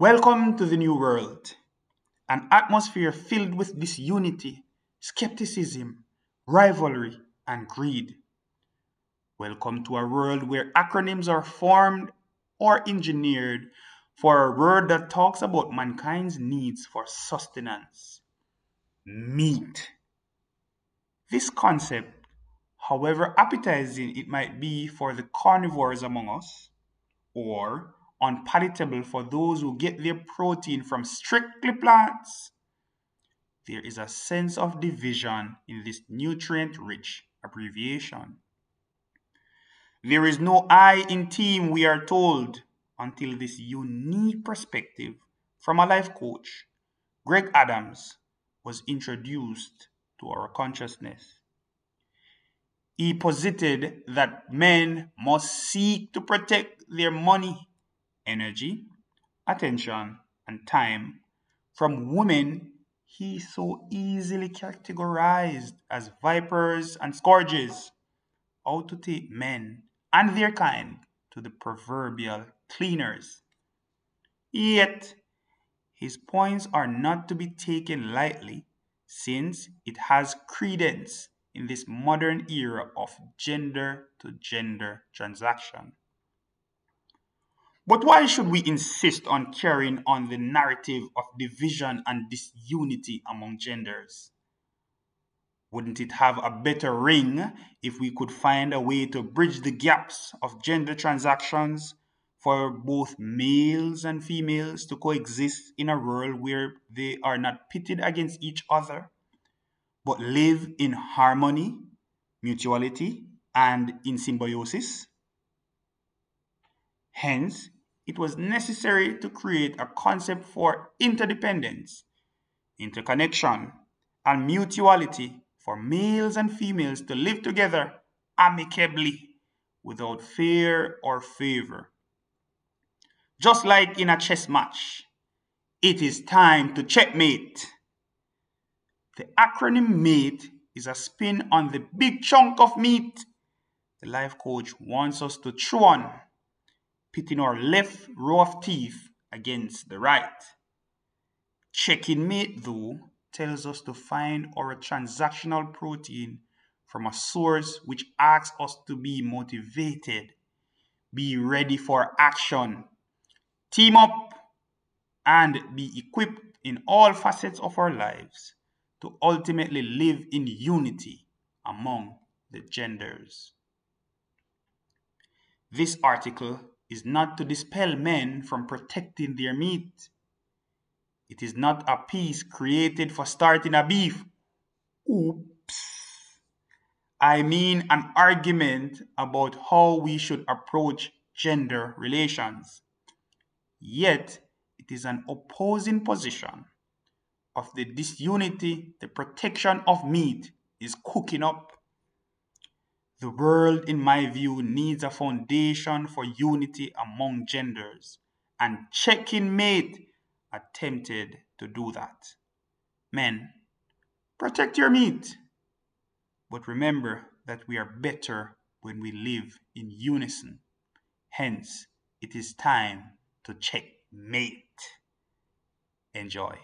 Welcome to the new world, an atmosphere filled with disunity, skepticism, rivalry, and greed. Welcome to a world where acronyms are formed or engineered for a word that talks about mankind's needs for sustenance meat. This concept, however appetizing it might be for the carnivores among us, or unpalatable for those who get their protein from strictly plants, there is a sense of division in this nutrient rich abbreviation. There is no I in team, we are told, until this unique perspective from a life coach, Greg Adams, was introduced to our consciousness. He posited that men must seek to protect their money, energy, attention, and time from women he so easily categorized as vipers and scourges, out to take men and their kind to the proverbial cleaners. Yet, his points are not to be taken lightly since it has credence in this modern era of gender to gender transaction. But why should we insist on carrying on the narrative of division and disunity among genders? Wouldn't it have a better ring if we could find a way to bridge the gaps of gender transactions for both males and females to coexist in a world where they are not pitted against each other, but live in harmony, mutuality, and in symbiosis? Hence, it was necessary to create a concept for interdependence, interconnection, and mutuality for males and females to live together amicably without fear or favor. Just like in a chess match, it is time to checkmate. The acronym MATE is a spin on the big chunk of meat the life coach wants us to chew on pitting our left row of teeth against the right. Checking mate, though, tells us to find our transactional protein from a source which asks us to be motivated, be ready for action, team up, and be equipped in all facets of our lives to ultimately live in unity among the genders. This article is not to dispel men from protecting their meat. It is not a piece created for starting a beef. Oops. I mean an argument about how we should approach gender relations. Yet, it is an opposing position of the disunity the protection of meat is cooking up. The world, in my view, needs a foundation for unity among genders, and checking mate attempted to do that. Men, protect your meat. But remember that we are better when we live in unison. Hence, it is time to check mate. Enjoy.